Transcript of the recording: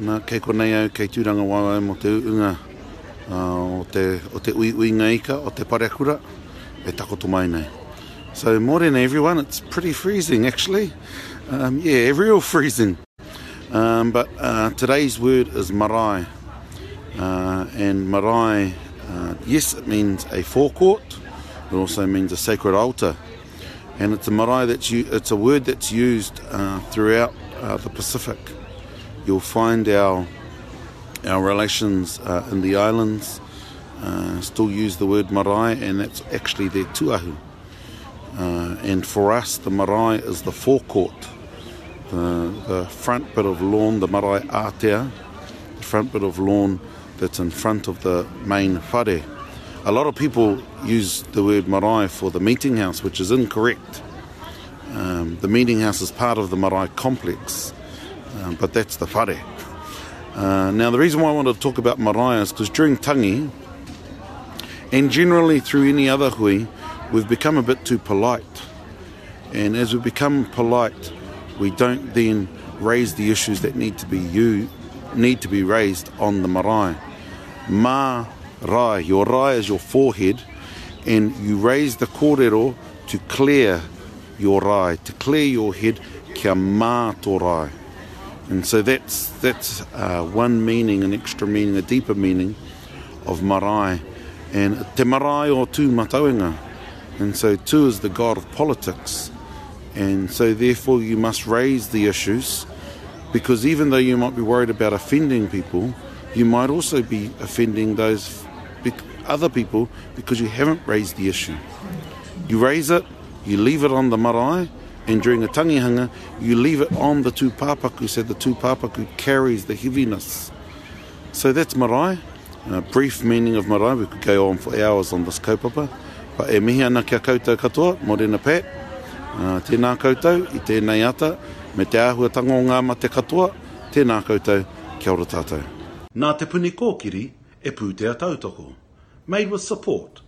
Na, kei konei au, kei Tūrangawaewae au mo te uunga o te, o te uiuinga ika o te pareakura e takoto mai nei. So, morena everyone, it's pretty freezing actually. Um, yeah, real freezing. Um, but uh, today's word is marae. Uh, and marae, uh, yes, it means a forecourt. It also means a sacred altar. and it's a marae that's it's a word that's used uh, throughout uh, the Pacific. You'll find our our relations uh, in the islands uh, still use the word marae, and that's actually their tuahu. Uh, and for us, the marae is the forecourt, the, the front bit of lawn, the marae atea, the front bit of lawn that's in front of the main whare. A lot of people use the word marae for the meeting house, which is incorrect. Um, the meeting house is part of the marae complex, um, but that's the whare. Uh, now, the reason why I wanted to talk about marae is because during tangi, and generally through any other hui, we've become a bit too polite. And as we become polite, we don't then raise the issues that need to be you need to be raised on the marae. Ma rai. Your rai is your forehead, and you raise the korero to clear your rai, to clear your head. Kia mā tō rai. And so that's that's uh, one meaning, an extra meaning, a deeper meaning of marae. And te marae o tū matauinga. And so tū is the god of politics. And so therefore you must raise the issues because even though you might be worried about offending people, you might also be offending those other people because you haven't raised the issue. You raise it, you leave it on the marae, and during a tangihanga, you leave it on the two papaku, so the two papaku carries the heaviness. So that's marae, a brief meaning of marae, we could go on for hours on this kaupapa, but e mihi ana kia koutou katoa, morena Pat, uh, tēnā koutou i tēnei ata, me te āhuatanga o ngā mate katoa, tēnā koutou, kia ora tātou. Nā Te Puni Kōkiri e pūtea tautoko. Made with support.